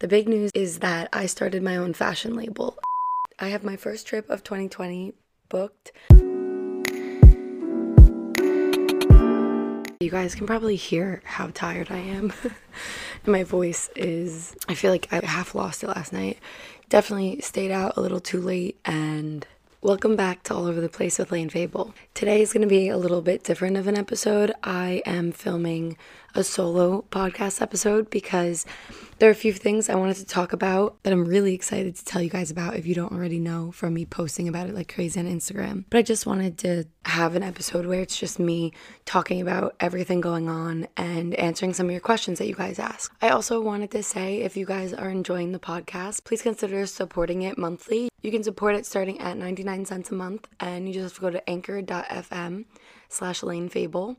The big news is that I started my own fashion label. I have my first trip of 2020 booked. You guys can probably hear how tired I am. my voice is, I feel like I half lost it last night. Definitely stayed out a little too late and Welcome back to All Over the Place with Layne Fable. Today is going to be a little bit different of an episode. I am filming a solo podcast episode because there are a few things I wanted to talk about that I'm really excited to tell you guys about if you don't already know from me posting about it like crazy on Instagram. But I just wanted to have an episode where it's just me talking about everything going on and answering some of your questions that you guys ask. I also wanted to say if you guys are enjoying the podcast, please consider supporting it monthly. You can support it starting at 99 cents a month and you just have to go to anchor.fm slash Layne Fable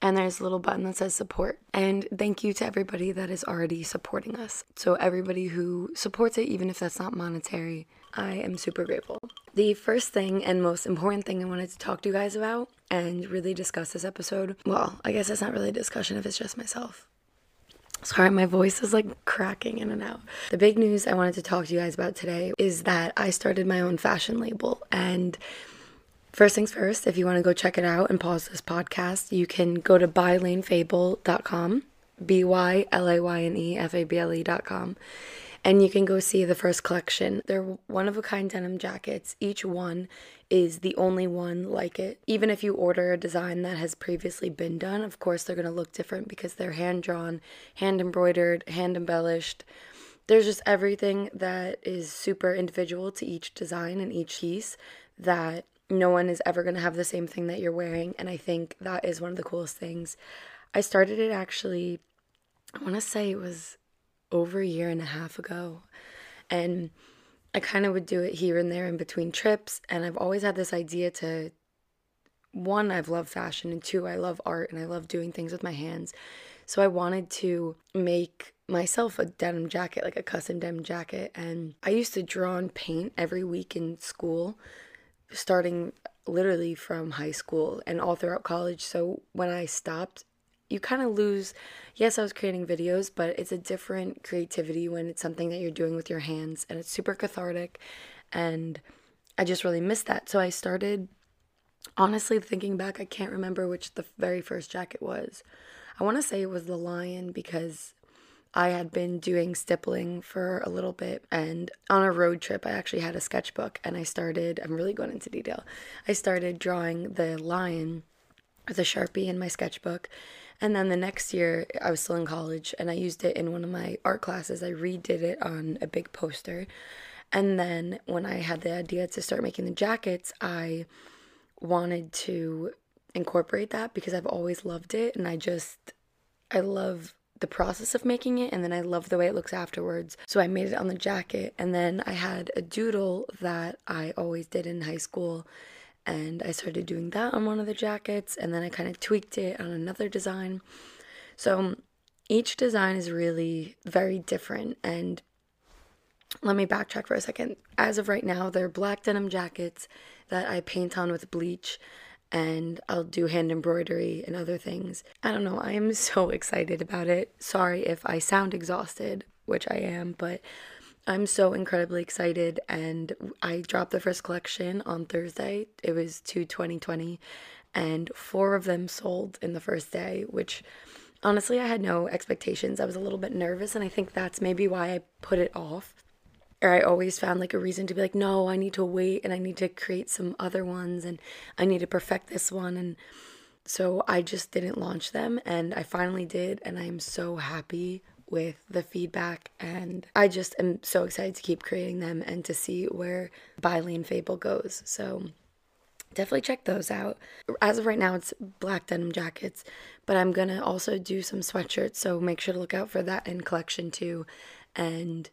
and there's a little button that says support. And thank you to everybody that is already supporting us. So, everybody who supports it, even if that's not monetary, I am super grateful. The first thing and most important thing I wanted to talk to you guys about and really discuss this episode well, I guess it's not really a discussion if it's just myself. Sorry, my voice is like cracking in and out. The big news I wanted to talk to you guys about today is that I started my own fashion label and First things first, if you want to go check it out and pause this podcast, you can go to bylaynefable.com, B Y L A Y N E F A B L E.com, and you can go see the first collection. They're one of a kind denim jackets. Each one is the only one like it. Even if you order a design that has previously been done, of course, they're going to look different because they're hand drawn, hand embroidered, hand embellished. There's just everything that is super individual to each design and each piece that no one is ever going to have the same thing that you're wearing. And I think that is one of the coolest things. I started it actually, I want to say it was over a year and a half ago. And I kind of would do it here and there in between trips. And I've always had this idea to one, I've loved fashion, and two, I love art and I love doing things with my hands. So I wanted to make myself a denim jacket, like a custom denim jacket. And I used to draw and paint every week in school starting literally from high school and all throughout college. So when I stopped, you kind of lose. Yes, I was creating videos, but it's a different creativity when it's something that you're doing with your hands and it's super cathartic. And I just really missed that. So I started, honestly, thinking back, I can't remember which the very first jacket was. I want to say it was the lion because I had been doing stippling for a little bit, and on a road trip, I actually had a sketchbook and I started, I'm really going into detail. I started drawing the lion with a sharpie in my sketchbook. And then the next year, I was still in college and I used it in one of my art classes. I redid it on a big poster. And then when I had the idea to start making the jackets, I wanted to incorporate that because I've always loved it and I just I love the process of making it and then I love the way it looks afterwards. So I made it on the jacket and then I had a doodle that I always did in high school and I started doing that on one of the jackets and then I kind of tweaked it on another design. So um, each design is really very different and let me backtrack for a second. As of right now, they're black denim jackets that I paint on with bleach and I'll do hand embroidery and other things. I don't know, I am so excited about it. Sorry if I sound exhausted, which I am, but I'm so incredibly excited and I dropped the first collection on Thursday. It was to 2020 and four of them sold in the first day, which honestly I had no expectations. I was a little bit nervous and I think that's maybe why I put it off or I always found like a reason to be like, no, I need to wait and I need to create some other ones and I need to perfect this one. And so I just didn't launch them and I finally did. And I'm so happy with the feedback and I just am so excited to keep creating them and to see where By Fable goes. So definitely check those out. As of right now, it's black denim jackets, but I'm gonna also do some sweatshirts, so make sure to look out for that in collection too. And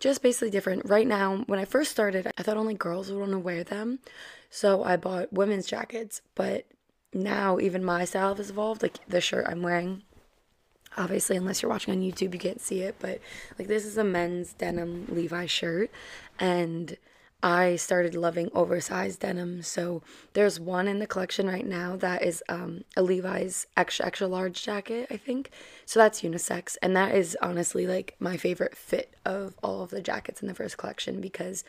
just basically different. Right now, when I first started, I thought only girls would want to wear them. So I bought women's jackets. But now, even my style has evolved. Like the shirt I'm wearing, obviously, unless you're watching on YouTube, you can't see it. But like, this is a men's denim Levi shirt. And I started loving oversized denim. So there's one in the collection right now that is um, a Levi's extra extra large jacket, I think. So that's unisex, and that is honestly like my favorite fit of all of the jackets in the first collection because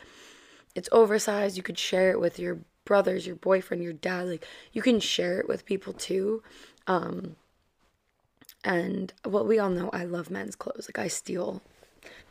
it's oversized. You could share it with your brothers, your boyfriend, your dad. Like you can share it with people too. Um, and what well, we all know, I love men's clothes. Like I steal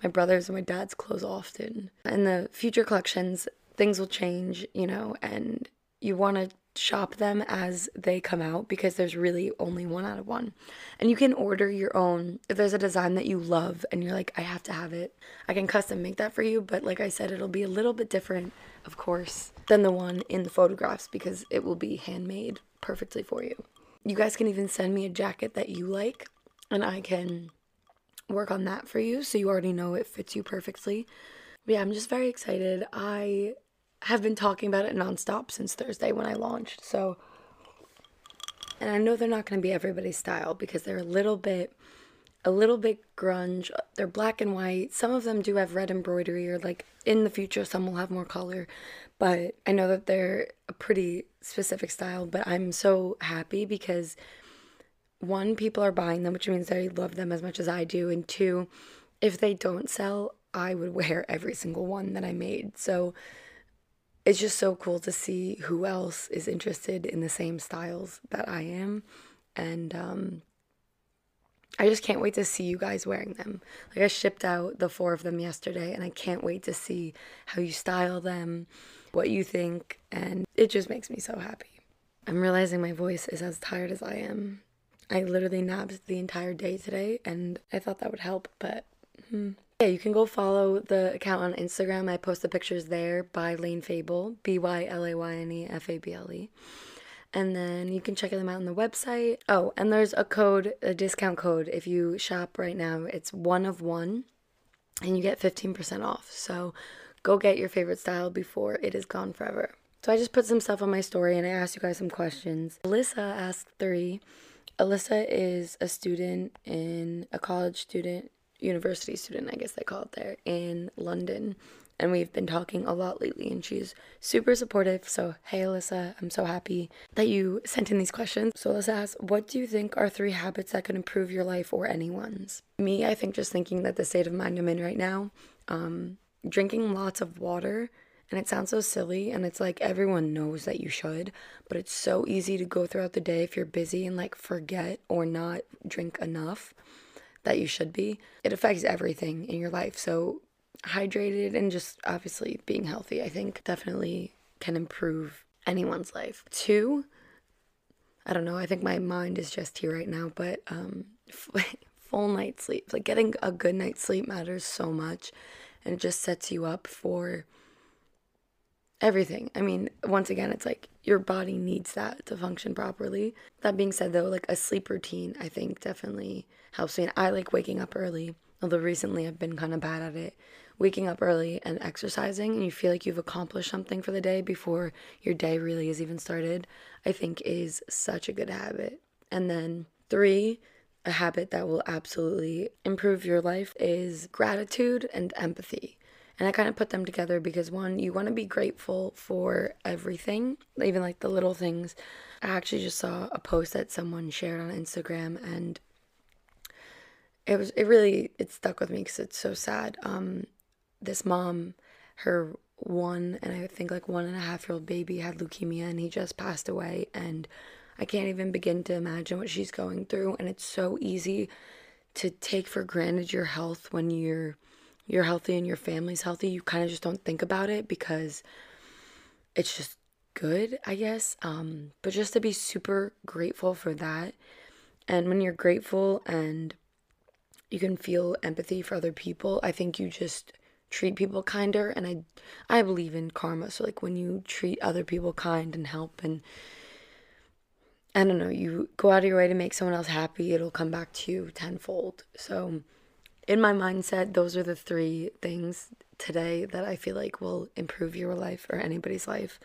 my brother's and my dad's clothes often. In the future collections, things will change, you know, and you want to shop them as they come out because there's really only one out of one. And you can order your own. If there's a design that you love and you're like, I have to have it, I can custom make that for you. But like I said, it'll be a little bit different, of course, than the one in the photographs because it will be handmade perfectly for you. You guys can even send me a jacket that you like and I can work on that for you so you already know it fits you perfectly. But yeah, I'm just very excited. I have been talking about it nonstop since Thursday when I launched. So, and I know they're not going to be everybody's style because they're a little bit a little bit grunge. They're black and white. Some of them do have red embroidery or like in the future some will have more color. But I know that they're a pretty specific style, but I'm so happy because one, people are buying them, which means they love them as much as I do. And two, if they don't sell, I would wear every single one that I made. So it's just so cool to see who else is interested in the same styles that I am. And um, I just can't wait to see you guys wearing them. Like I shipped out the four of them yesterday, and I can't wait to see how you style them, what you think, and it just makes me so happy. I'm realizing my voice is as tired as I am. I literally napped the entire day today and I thought that would help, but hmm. yeah, you can go follow the account on Instagram. I post the pictures there by Layne Fable, B Y L A Y N E F A B L E. And then you can check them out on the website. Oh, and there's a code, a discount code. If you shop right now, it's one of one and you get 15% off. So go get your favorite style before it is gone forever. So I just put some stuff on my story and I asked you guys some questions. Alyssa asked three. Alyssa is a student in a college student, university student, I guess they call it there, in London. And we've been talking a lot lately, and she's super supportive. So, hey, Alyssa, I'm so happy that you sent in these questions. So, Alyssa asks, What do you think are three habits that could improve your life or anyone's? Me, I think just thinking that the state of mind I'm in right now, um, drinking lots of water and it sounds so silly, and it's like everyone knows that you should, but it's so easy to go throughout the day if you're busy and like forget or not drink enough that you should be. It affects everything in your life. So, hydrated and just obviously being healthy, I think definitely can improve anyone's life. Two, I don't know, I think my mind is just here right now, but um, full night sleep, like getting a good night's sleep matters so much and it just sets you up for everything. I mean, once again, it's like your body needs that to function properly. That being said, though, like a sleep routine, I think definitely helps me. And I like waking up early, although recently I've been kind of bad at it. Waking up early and exercising, and you feel like you've accomplished something for the day before your day really has even started, I think is such a good habit. And then three, a habit that will absolutely improve your life is gratitude and empathy. And I kind of put them together because one, you want to be grateful for everything, even like the little things. I actually just saw a post that someone shared on Instagram and it was it really it stuck with me because it's so sad. Um, this mom, her one and I think like one and a half year old baby had leukemia and he just passed away and I can't even begin to imagine what she's going through and it's so easy to take for granted your health when you're you're healthy and your family's healthy, you kind of just don't think about it because it's just good, I guess. Um, but just to be super grateful for that. And when you're grateful and you can feel empathy for other people, I think you just treat people kinder and I I believe in karma. So like when you treat other people kind and help and I don't know, you go out of your way to make someone else happy, it'll come back to you tenfold. So in my mindset, those are the three things today that I feel like will improve your life or anybody's life.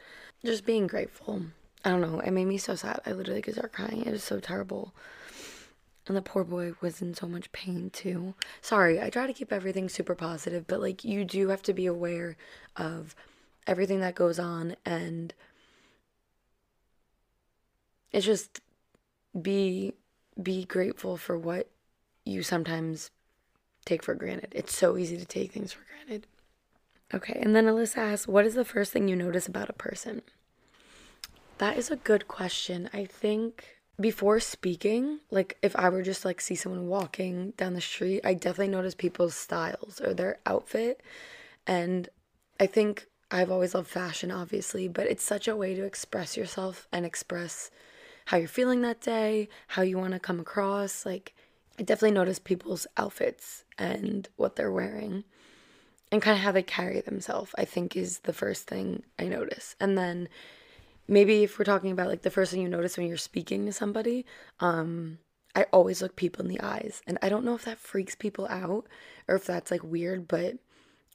Just being grateful. I don't know. It made me so sad. I literally could start crying. It was so terrible. And the poor boy was in so much pain too. Sorry, I try to keep everything super positive, but like you do have to be aware of everything that goes on and it's just be be grateful for what you sometimes take for granted. It's so easy to take things for granted. Okay, and then Alyssa asks, What is the first thing you notice about a person? That is a good question. I think before speaking, like if I were just like see someone walking down the street, I definitely notice people's styles or their outfit. And I think I've always loved fashion, obviously, but it's such a way to express yourself and express how you're feeling that day, how you want to come across. Like, I definitely notice people's outfits and what they're wearing and kind of how they carry themselves, I think is the first thing I notice. And then maybe if we're talking about like the first thing you notice when you're speaking to somebody, um, I always look people in the eyes. And I don't know if that freaks people out or if that's like weird, but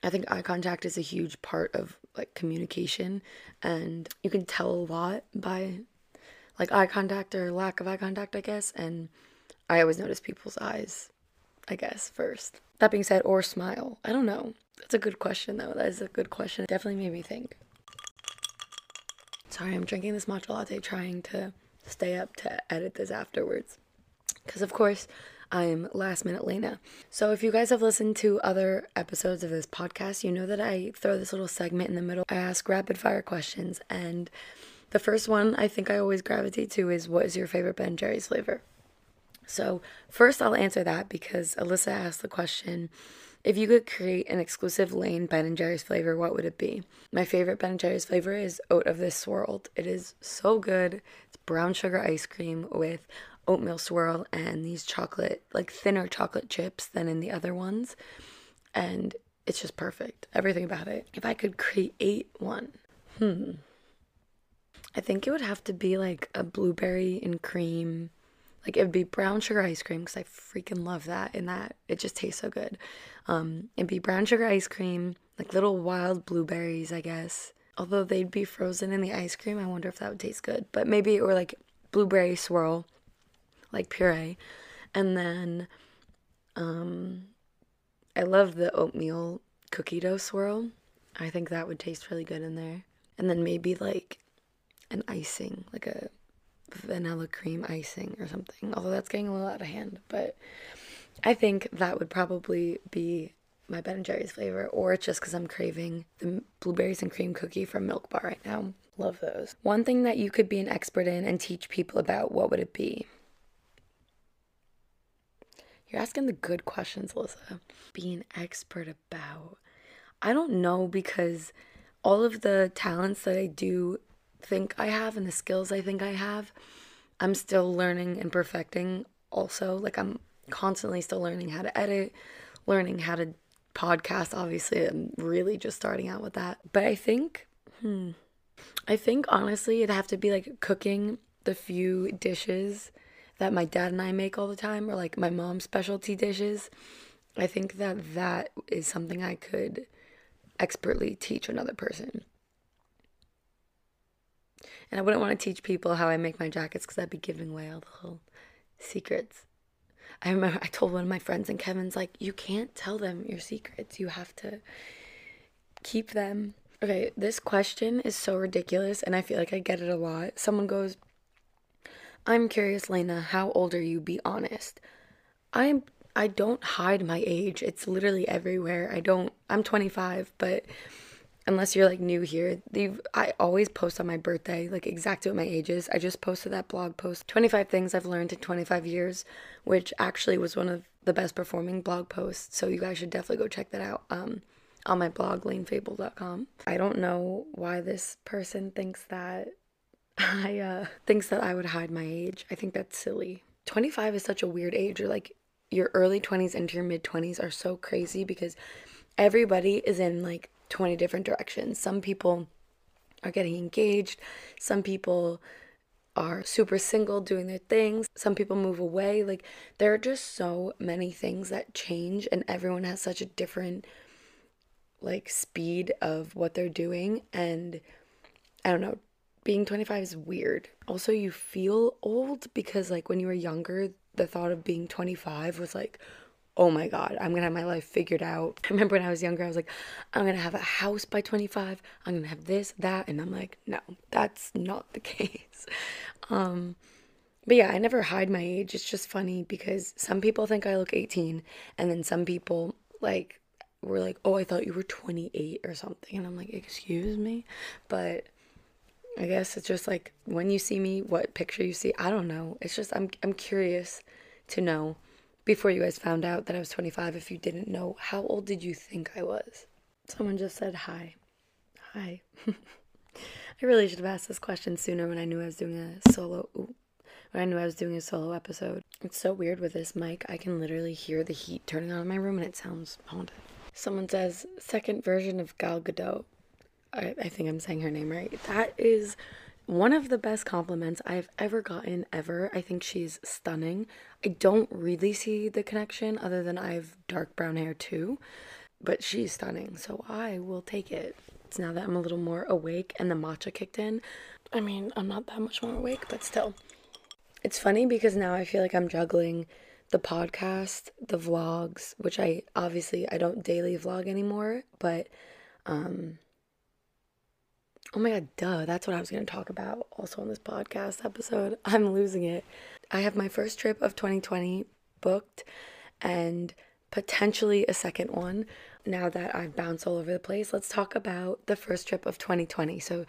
I think eye contact is a huge part of like communication and you can tell a lot by like eye contact or lack of eye contact, I guess. And I always notice people's eyes, I guess, first. That being said, or smile. I don't know. That's a good question, though. That is a good question. It definitely made me think. Sorry, I'm drinking this matcha latte trying to stay up to edit this afterwards. Because, of course, I'm last minute Lena. So, if you guys have listened to other episodes of this podcast, you know that I throw this little segment in the middle. I ask rapid fire questions, and the first one I think I always gravitate to is what is your favorite Ben Jerry's flavor? So, first I'll answer that because Alyssa asked the question if you could create an exclusive Layne Ben and Jerry's flavor, what would it be? My favorite Ben and Jerry's flavor is oat of this swirled. It is so good. It's brown sugar ice cream with oatmeal swirl and these chocolate, like thinner chocolate chips than in the other ones. And it's just perfect. Everything about it. If I could create one, hmm. I think it would have to be like a blueberry and cream. Like it would be brown sugar ice cream because I freaking love that and that it just tastes so good. Um, it'd be brown sugar ice cream, like little wild blueberries, I guess. Although they'd be frozen in the ice cream, I wonder if that would taste good. But maybe or like blueberry swirl, like puree, and then um, I love the oatmeal cookie dough swirl. I think that would taste really good in there. And then maybe like an icing, like a vanilla cream icing or something. Although that's getting a little out of hand, but I think that would probably be my Ben and Jerry's flavor, or it's just because I'm craving the blueberries and cream cookie from Milk Bar right now. Love those. One thing that you could be an expert in and teach people about, what would it be? You're asking the good questions, Alyssa. Be an expert about. I don't know because all of the talents that I do think I have and the skills I think I have, I'm still learning and perfecting also. Like I'm constantly still learning how to edit, learning how to podcast. Obviously, I'm really just starting out with that. But I think, hmm, I think honestly, it'd have to be like cooking the few dishes that my dad and I make all the time, or like my mom's specialty dishes. I think that that is something I could expertly teach another person. And I wouldn't want to teach people how I make my jackets because I'd be giving away all the whole secrets. I remember I told one of my friends, and Kevin's like, You can't tell them your secrets. You have to keep them. Okay, this question is so ridiculous, and I feel like I get it a lot. Someone goes, I'm curious, Lena, how old are you? Be honest. I'm I don't hide my age. It's literally everywhere. I don't I'm 25, but unless you're like new here, I always post on my birthday, like exactly what my age is. I just posted that blog post 25 things I've learned in 25 years, which actually was one of the best performing blog posts. So you guys should definitely go check that out um, on my blog, laynefable.com. I don't know why this person thinks that I uh, thinks that I would hide my age. I think that's silly. 25 is such a weird age, or like your early 20s into your mid 20s are so crazy because everybody is in like 20 different directions. Some people are getting engaged, some people are super single doing their things, some people move away. Like, there are just so many things that change, and everyone has such a different like speed of what they're doing and I don't know being 25 is weird. Also, you feel old because, like, when you were younger, the thought of being 25 was like, oh my God, I'm gonna have my life figured out. I remember when I was younger, I was like, I'm gonna have a house by 25, I'm gonna have this, that. And I'm like, no, that's not the case. Um, but yeah, I never hide my age. It's just funny because some people think I look 18, and then some people like were like, "Oh, I thought you were 28 or something," and I'm like, "Excuse me," but I guess it's just like when you see me, what picture you see. I don't know. It's just I'm I'm curious to know before you guys found out that I was 25. If you didn't know, how old did you think I was? Someone just said hi. Hi. I really should have asked this question sooner when I knew I was doing a solo. Ooh, when I knew I was doing a solo episode. It's so weird with this mic. I can literally hear the heat turning on in my room and it sounds haunted. Someone says, second version of Gal Gadot. I, I think I'm saying her name right. That is one of the best compliments I've ever gotten, ever. I think she's stunning. I don't really see the connection other than I have dark brown hair too, but she's stunning, so I will take it. It's now that I'm a little more awake and the matcha kicked in. I mean, I'm not that much more awake, but still. It's funny because now I feel like I'm juggling the podcast, the vlogs, which I obviously I don't daily vlog anymore, but um Oh my god, duh, that's what I was going to talk about also on this podcast episode. I'm losing it. I have my first trip of 2020 booked and potentially a second one now that I've bounced all over the place. Let's talk about the first trip of 2020. So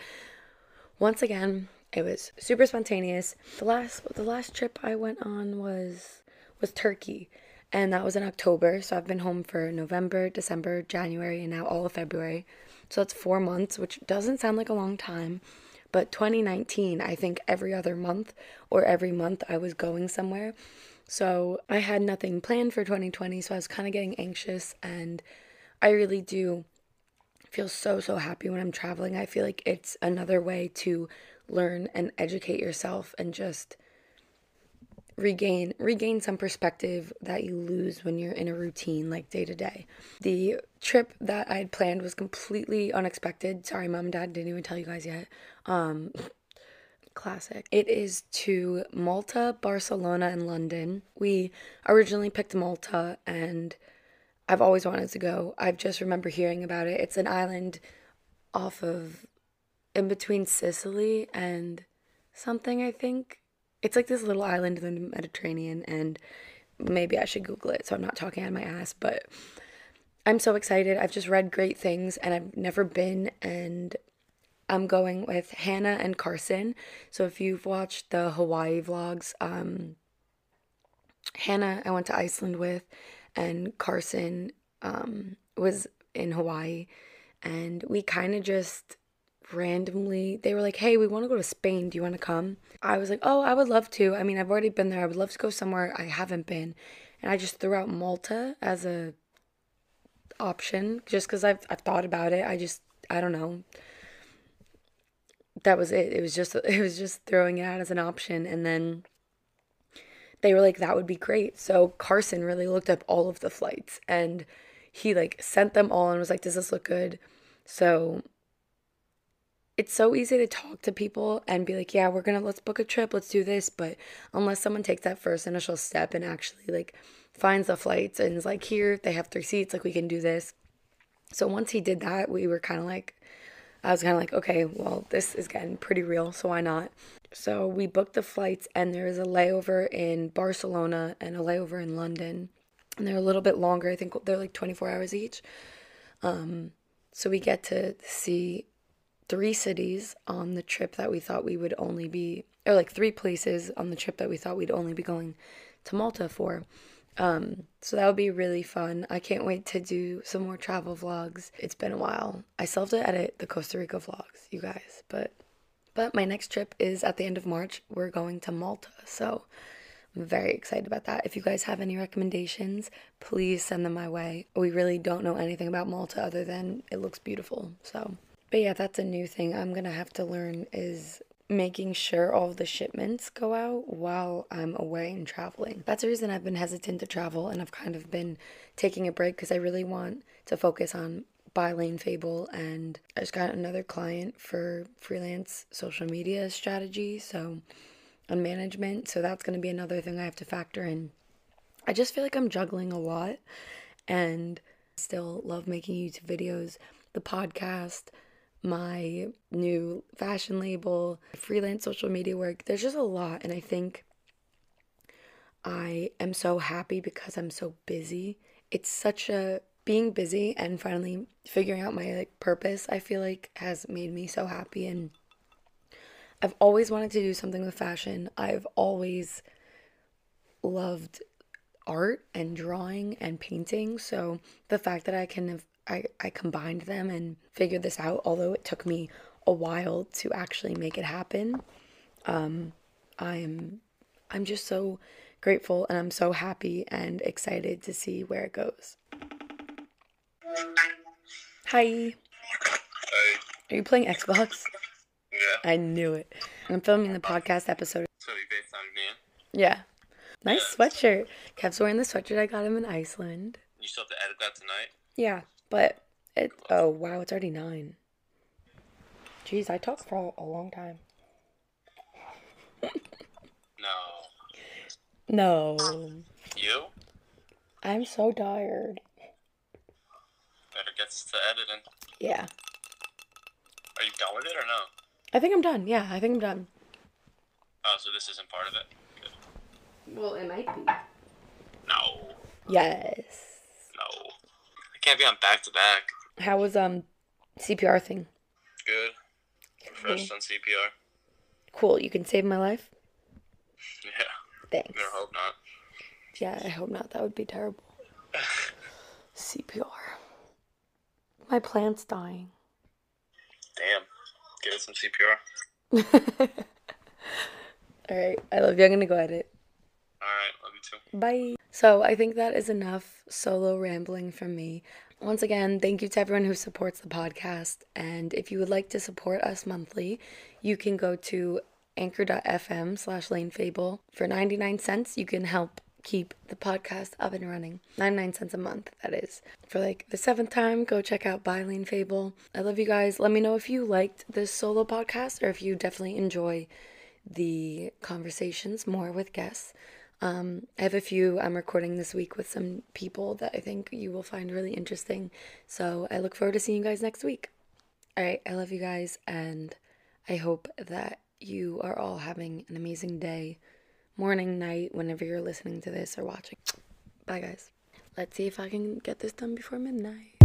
once again, it was super spontaneous. The last the last trip I went on was was Turkey, and that was in October. So I've been home for November, December, January, and now all of February. So that's 4 months, which doesn't sound like a long time. But 2019, I think every other month or every month I was going somewhere. So I had nothing planned for 2020, so I was kind of getting anxious and I really do feel so so happy when I'm traveling. I feel like it's another way to learn and educate yourself and just regain regain some perspective that you lose when you're in a routine like day to day. The trip that I had planned was completely unexpected. Sorry, mom and dad didn't even tell you guys yet. Um classic. It is to Malta, Barcelona, and London. We originally picked Malta and I've always wanted to go. I've just remember hearing about it. It's an island off of in between Sicily and something, I think. It's like this little island in the Mediterranean, and maybe I should Google it so I'm not talking out of my ass, but I'm so excited. I've just read great things and I've never been, and I'm going with Hannah and Carson. So if you've watched the Hawaii vlogs, um, Hannah, I went to Iceland with, and Carson um, was in Hawaii, and we kind of just randomly they were like hey we want to go to spain. Do you want to come? I was like oh i would love to. I mean i've already been there. I would love to go somewhere i haven't been. And i just threw out malta as a option just because I've, I've thought about it. I just i don't know. That was it. It was just it was just throwing it out as an option. And then they were like that would be great. So carson really looked up all of the flights and he like sent them all and was like does this look good? So it's so easy to talk to people and be like, yeah, we're gonna let's book a trip, let's do this. But unless someone takes that first initial step and actually like finds the flights and is like, here, they have three seats, like we can do this. So once he did that, we were kind of like, I was kind of like, okay, well, this is getting pretty real, so why not? So we booked the flights, and there is a layover in Barcelona and a layover in London, and they're a little bit longer. I think they're like 24 hours each. Um, so we get to see three cities on the trip that we thought we would only be, or like three places on the trip that we thought we'd only be going to Malta for. Um, so that would be really fun. I can't wait to do some more travel vlogs. It's been a while. I still have to edit the Costa Rica vlogs, you guys, but but my next trip is at the end of March. We're going to Malta. So I'm very excited about that. If you guys have any recommendations, please send them my way. We really don't know anything about Malta other than it looks beautiful. So but yeah, that's a new thing I'm gonna have to learn is making sure all the shipments go out while I'm away and traveling. That's the reason I've been hesitant to travel and I've kind of been taking a break because I really want to focus on By Layne Fable and I just got another client for freelance social media strategy, so on management. So that's gonna be another thing I have to factor in I just feel like I'm juggling a lot and still love making YouTube videos, the podcast, my new fashion label, freelance social media work. There's just a lot. And I think I am so happy because I'm so busy. It's such a being busy and finally figuring out my like purpose, I feel like has made me so happy and I've always wanted to do something with fashion. I've always loved art and drawing and painting. So the fact that I can have I, I combined them and figured this out, although it took me a while to actually make it happen. Um, I'm I'm just so grateful and I'm so happy and excited to see where it goes. Hi. Hey, Are you playing Xbox? yeah. I knew it. I'm filming the podcast episode. So you FaceTimed me Yeah. Nice sweatshirt. Kev's wearing the sweatshirt I got him in Iceland. You still have to edit that tonight? Yeah, but it. Oh wow, it's already nine. Jeez, I talked for a long time. No. No, You? I'm so tired. Better get to editing. Yeah, Are you done with it or no? I think I'm done. Yeah, I think I'm done. Oh, so this isn't part of it? Good. Well, it might be. No. Yes. I can't be on back to back. How was um CPR thing? Good. Refreshed on CPR. Cool. You can save my life. Yeah. Thanks. Better hope not. Yeah, I hope not. That would be terrible. CPR. My plant's dying. Damn. Give it some CPR. All right. I love you. I'm gonna go edit. Alright, love too. Bye. So I think that is enough solo rambling from me. Once again, thank you to everyone who supports the podcast. And if you would like to support us monthly, you can go to anchor.fm slash laynefable. For 99 cents, you can help keep the podcast up and running. 99 cents a month, that is. For like the seventh time, go check out By Layne Fable. I love you guys. Let me know if you liked this solo podcast or if you definitely enjoy the conversations more with guests. Um, I have a few I'm recording this week with some people that I think you will find really interesting. So I look forward to seeing you guys next week. All right, I love you guys, and I hope that you are all having an amazing day, morning, night, whenever you're listening to this or watching. Bye, guys. Let's see if I can get this done before midnight.